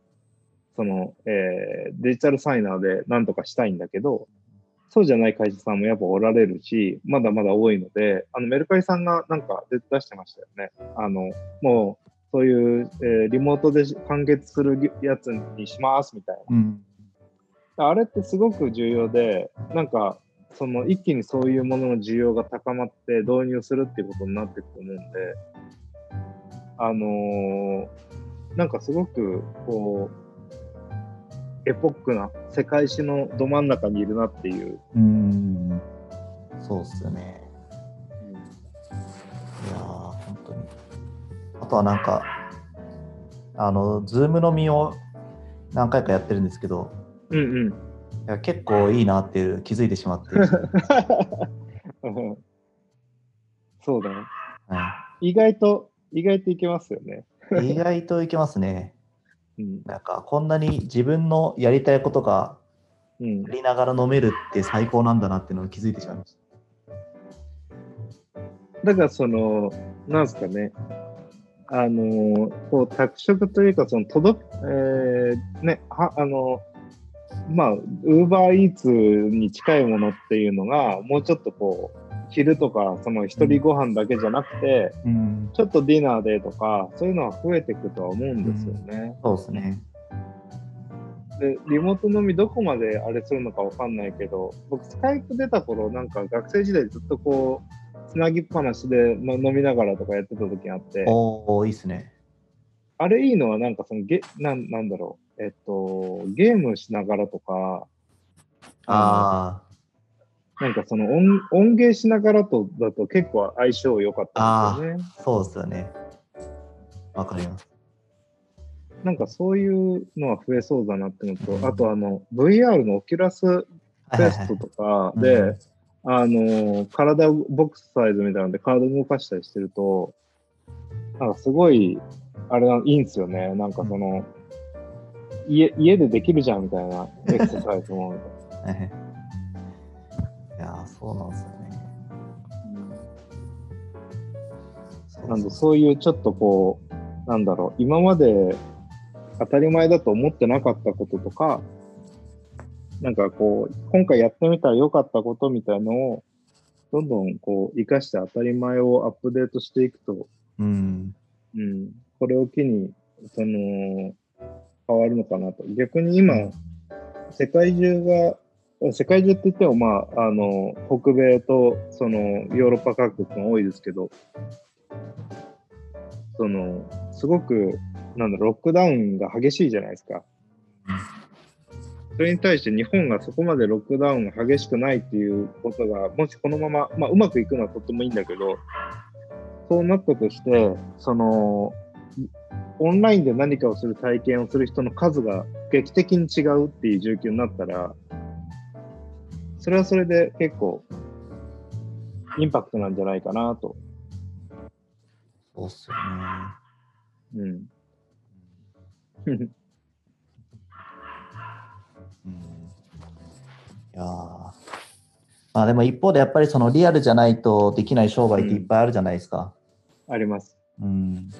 その、えーデジタルサイナーでなんとかしたいんだけど、そうじゃない会社さんもやっぱおられるし、まだまだ多いので、あの、メルカリさんがなんか出出してましたよね。あの、もう、そういう、えーリモートで完結するやつにしますみたいな。うん、あれってすごく重要で、なんか、その一気にそういうものの需要が高まって導入するっていうことになっていくと思うんで、あのーなんかすごく、こう、エポックな世界史のど真ん中にいるなっていう。うん、そうっすよね。いやー、本当に。あとはなんか、あの、ズームのみを何回かやってるんですけど、うんうん。いや結構いいなっていう気づいてしまって、うんそうだね。は意外と、意外といけますよね。い、意外といけますね。うん。なんか、こんなに自分のやりたいことがうんや。りながら飲めるって最高なんだなっていうのを気づいてしまいましだからその、なんすかね、あのこう、宅食というか、その、届く、えーね、は、あのまあ、ウーバーイーツに近いものっていうのが、もうちょっとこう、昼とか、その一人ご飯だけじゃなくて、た。うん、ちょっとディナーでとか、そういうのは増えていくとは思うんですよね。そうですね。で、リモート飲みどこまであれするのかわかんないけど、僕、スカイプ出た頃、なんか学生時代ずっとこう、つなぎっぱなしで、ま、飲みながらとかやってた時があって、おおいいっすね。あれいいのはなんかそのゲ、なんなんだろう、えっと、ゲームしながらとか、あなんかその音音ゲーしながらとだと結構相性良かったんですよね。あ、そうですよね。わかります。なんかそういうのは増えそうだなってのと、あとあの VR のオキュラスはいテはいストとかうんで、あの、体をボックスサイズみたいなんで体動かしたりしてると、なんかすごい、あれないいんですよね。なんかその、家家でできるじゃんみたいなエクササイズも。[LAUGHS] そうなんですよね。そうなんでそういうちょっとこう、なんだろう、今まで当たり前だと思ってなかったこととか、なんかこう、今回やってみたら良かったことみたいのを、どんどんこう、活かして当たり前をアップデートしていくと、うん。うん、これを機に、その、変わるのかなと。逆に今、世界中が、世界中って言っても、まあ、あの、北米と、その、ヨーロッパ各国が多いですけど、その、すごく、なんだ、ロックダウンが激しいじゃないですか。それに対して日本がそこまでロックダウンが激しくないっていうことが、もしこのまま、まあ、うまくいくのはとってもいいんだけど、そうなったとして、その、オンラインで何かをする体験をする人の数が劇的に違うっていう状況になったら、それはそれで結構、インパクトなんじゃないかなと。そうっすよね。うん。うんいやーまあでも一方でやっぱりそのリアルじゃないとできない商売っていっぱいあるじゃないですか。あります。うん。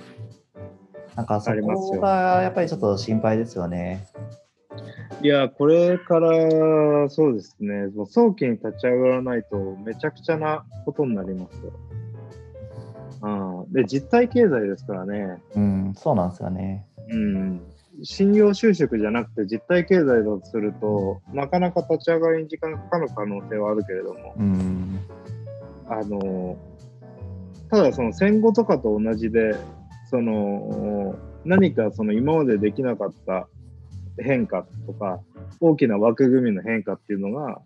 なんかそありますこよがやっぱりちょっと心配ですよね。いや、これから、そうですね、もう早期に立ち上がらないと、めちゃくちゃなことになりますよ。うん、で、実体経済ですからね。うん、そうなんですよね。うん、信用就職じゃなくて実体経済だとすると、なかなか立ち上がりに時間がかかる可能性はあるけれども、うん。あの、ただその戦後とかと同じで、その、何かその今までできなかった変化とか、大きな枠組みの変化っていうのが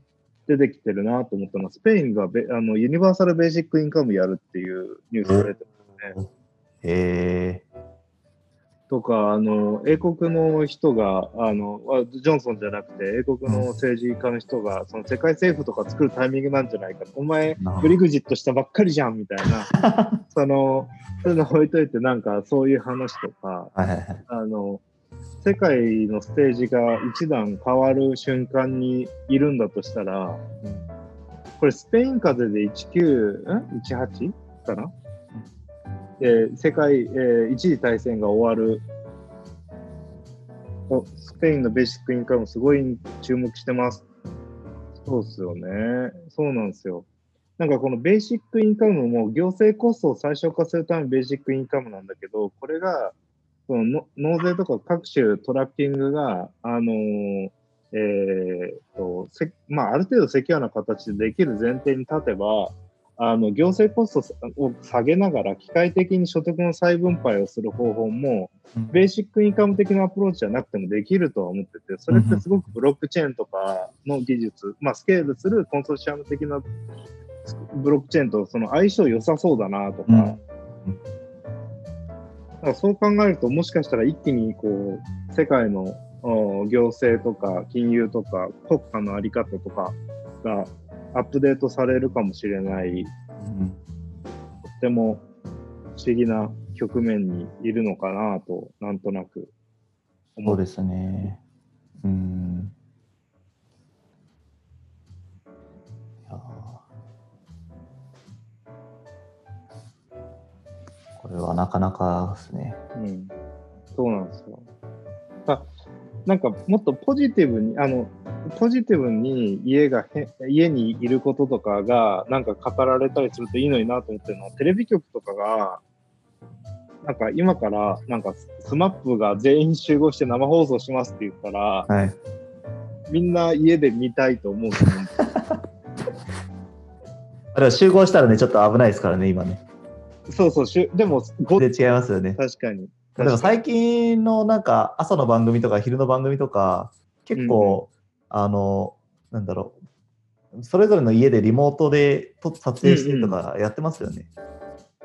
出てきてるなと思ったのは、スペインがベあのユニバーサル・ベーシック・インカムやるっていうニュースが出てますね。へえとか、あの、英国の人が、あの、あジョンソンじゃなくて、英国の政治家の人が、その世界政府とか作るタイミングなんじゃないか。お前ブリグジットしたばっかりじゃん、みたいな。[LAUGHS] その、そういうの置いといて、なんか、そういう話とか。あの、世界のステージが一段変わる瞬間にいるんだとしたら、これスペイン風邪で19、ん ?18? かな？で、世界、えー一次大戦が終わる。スペインのベーシックインカムすごい注目してます。そうっすよね。そうなんですよ。なんかこのベーシックインカムも行政コストを最小化するためのベーシックインカムなんだけど、これがそのの納税とか各種トラッキングが、あのーえーとせまあ、ある程度セキュアな形でできる前提に立てば、あの行政コストを下げながら機械的に所得の再分配をする方法も、うん。ベーシックインカム的なアプローチじゃなくてもできるとは思ってて、それってすごくブロックチェーンとかの技術、まあ、スケールするコンソーシアム的なブロックチェーンとその相性良さそうだなとからそう考えると、もしかしたら一気にこう世界の行政とか金融とか国家のあり方とかがアップデートされるかもしれない、うんっても不思議な局面にいるのかなと、なんとなく思うそうですね。うん。これはなかなかですね。うん、そうなんですよ。あなんかもっとポジティブに、あの、ポジティブに家がへ、家にいることとかが、なんか語られたりするといいのになと思ってるのは、テレビ局とかが、なんか今から、なんかスマップが全員集合して生放送しますって言ったら、はい。みんな家で見たいと思うと思うんです [LAUGHS] 集合したらね、ちょっと危ないですからね、今ね。そうそうしゅ、でも、ごで違いますよね。確かに。でも最近のなんか朝の番組とか昼の番組とか結構、あのなんだろうそれぞれの家でリモートでと撮影してとかやってますよね。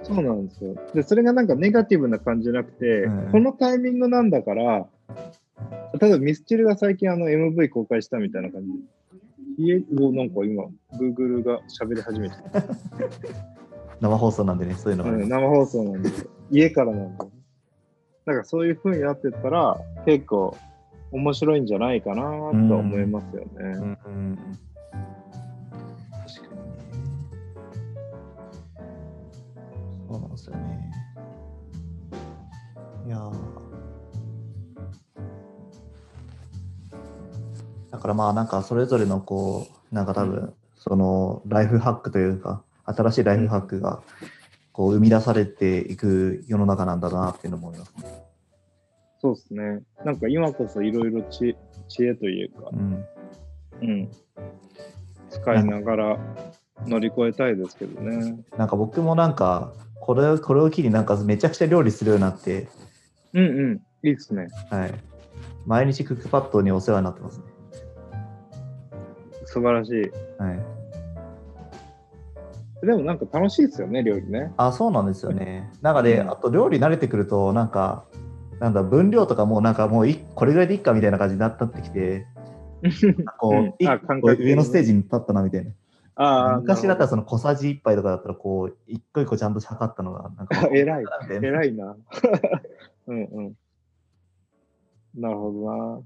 そうなんですよ。で、それがなんかネガティブな感じじゃなくて、うんこのタイミングなんだから、例えばミスチルが最近あの MV 公開したみたいな感じ。家をなんか今、Google が喋り始めてる、[LAUGHS] 生放送なんでねそういうのがあうんります、生放送なんで、家からなんで。なんかそういう風になってったら、結構面白いんじゃないかなとは思いますよね。うんうんうん確かにね。そうなんですよね。いやーだからまあなんかそれぞれのこうなんか多分そのライフハックというか新しいライフハックがこう生み出されていく世の中なんだなっていうのも思いますね。そうですね。なんか今こそいろいろ知知恵というか、うん。うん、使いながら乗り越えたいですけどね。なんか僕もなんかこれこれを機になんかめちゃくちゃ料理するようになって、うんうん、いいですね。はい。毎日クックパッドにお世話になってますね。素晴らしい。はい。でもなんか楽しいですよね、料理ね。ねあ、そうなんですよね。なんかで、うんあと料理慣れてくると、なんか、なんだ、分量とかもなんかもういこれぐらいでいっかみたいな感じになってきて、[LAUGHS] こう、うん上のステージに立ったなみたいな。ああ、昔だったらその小さじ1杯とかだったら、こう、一個一個ちゃんと測ったのが、なんか [LAUGHS] 偉い、[LAUGHS] 偉いな。うんうん。なるほどな。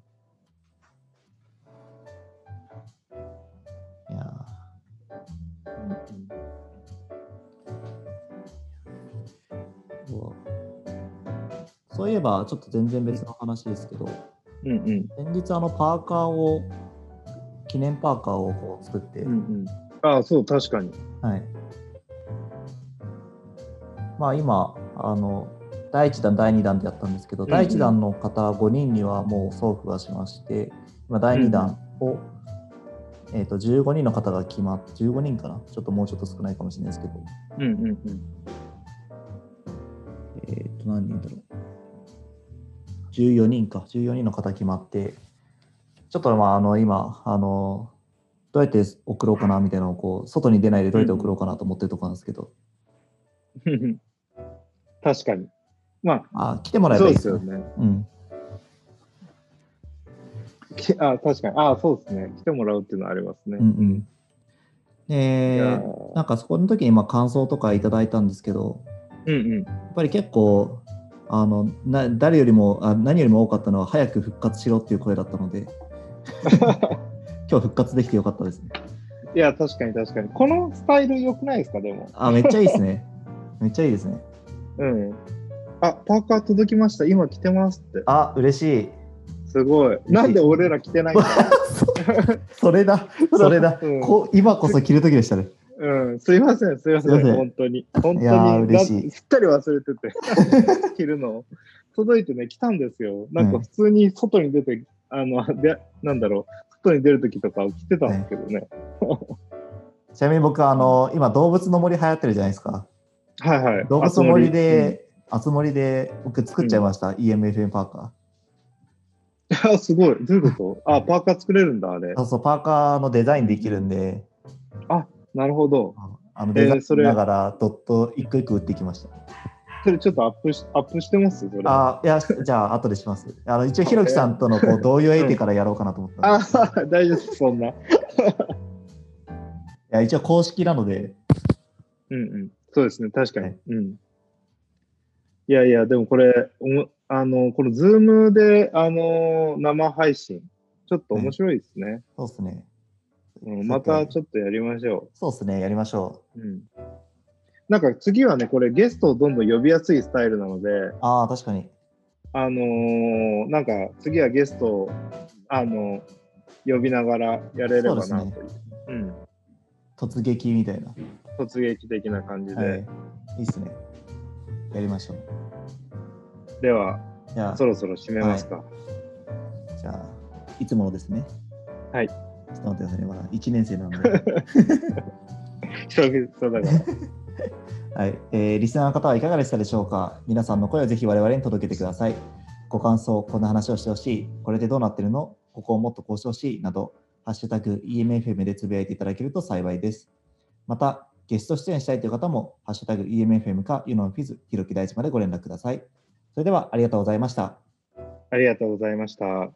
そういえば、ちょっと全然別の話ですけど、うんうん先日あのパーカーを、記念パーカーをこう作って、うんうん。ああ、そう、確かに。はい。まあ今、あの、第1弾、第2弾でやったんですけど、んうん第1弾の方5人にはもう送付はしまして、今第2弾を、えっ、と、15人の方が決まって、15人かな？ちょっともうちょっと少ないかもしれないですけど、うんうんうん。えっ、と、何人だろう？14人か、14人の方決まって、ちょっとまあ、あの、今、あの、どうやって送ろうかなみたいなのをこう、外に出ないでどうやって送ろうかなと思ってるところなんですけど、[LAUGHS] 確かに。まあ、来てもあ、らえばいいですよね。うん。きあ確かに。あそうですね。来てもらうっていうのはありますね。うんうん。いでや、なんかそこの時にまあ感想とかいただいたんですけど、うんうん。やっぱり結構、あのな誰よりもあ何よりも多かったのは早く復活しろっていう声だったので [LAUGHS] 今日復活できてよかったですねいや、確かに確かに。このスタイル良くないですか、でも。あめっちゃいいですねめっちゃいいですねうん。あ、パーカー届きました。今着てますって。あ嬉しいすごい。なんで俺ら着てないんだ？[LAUGHS] それだ。それだ、うん。こ今こそ着る時でしたね。うん、すいません、すいません、本当に。本当にしすっかり忘れてて、[LAUGHS] 着るの。届いてね、来たんですよ。なんか普通に外に出て、あの、で、なんだろう、外に出るときとか着てたんですけどね。[LAUGHS] ちなみに僕あの今動物の森流行ってるじゃないですか。はいはい。動物の森で、あつ森。で僕作っちゃいました、EMFM パーカあ、あすごい。どういうこと？あ、パーカー作れるんだ、あれー。そうそうパーカーのデザインできるんでなるほど。あのデザインしながらドット一個一個打ってきましたそれちょっとアップしアップしてます？それ。あいや、じゃあ、後でします。あの一応、ひろきさんとのこう同意を得てからやろうかなと思った。あ、大丈夫です、そんな。[LAUGHS] いや一応、公式なので、うんうん。そうですね、確かに。はいうん。いやいや、でもこれ、おもあの、このズームで、あの、生配信、ちょっと面白いですね。そうですね。うん、またちょっとやりましょそうですね、やりましょう。う。うん。なんか次はね、これゲストをどんどん呼びやすいスタイルなので、ああ、確かに。あのーなんか次はゲストを、あの呼びながらやれればなという。そうですうん。突撃みたいな。突撃的な感じで。はい。いいっすね。やりましょう。では、じゃあ、そろそろ締めますか。じゃあ、いつものですね。はい。ちょっと待ってくださいね。まだ1年生なんで。[LAUGHS] 久々だから。[LAUGHS] はい、えーリスナーの方はいかがでしたでしょうか？皆さんの声をぜひ我々に届けてください。ご感想、こんな話をしてほしい、これでどうなってるの？ここをもっとこうしてほしいなど、ハッシュタグ EMFM でつぶやいていただけると幸いです。また、ゲスト出演したいという方も、ハッシュタグ EMFM かユノンフィズ、ひろき大地までご連絡ください。それではありがとうございました。ありがとうございました。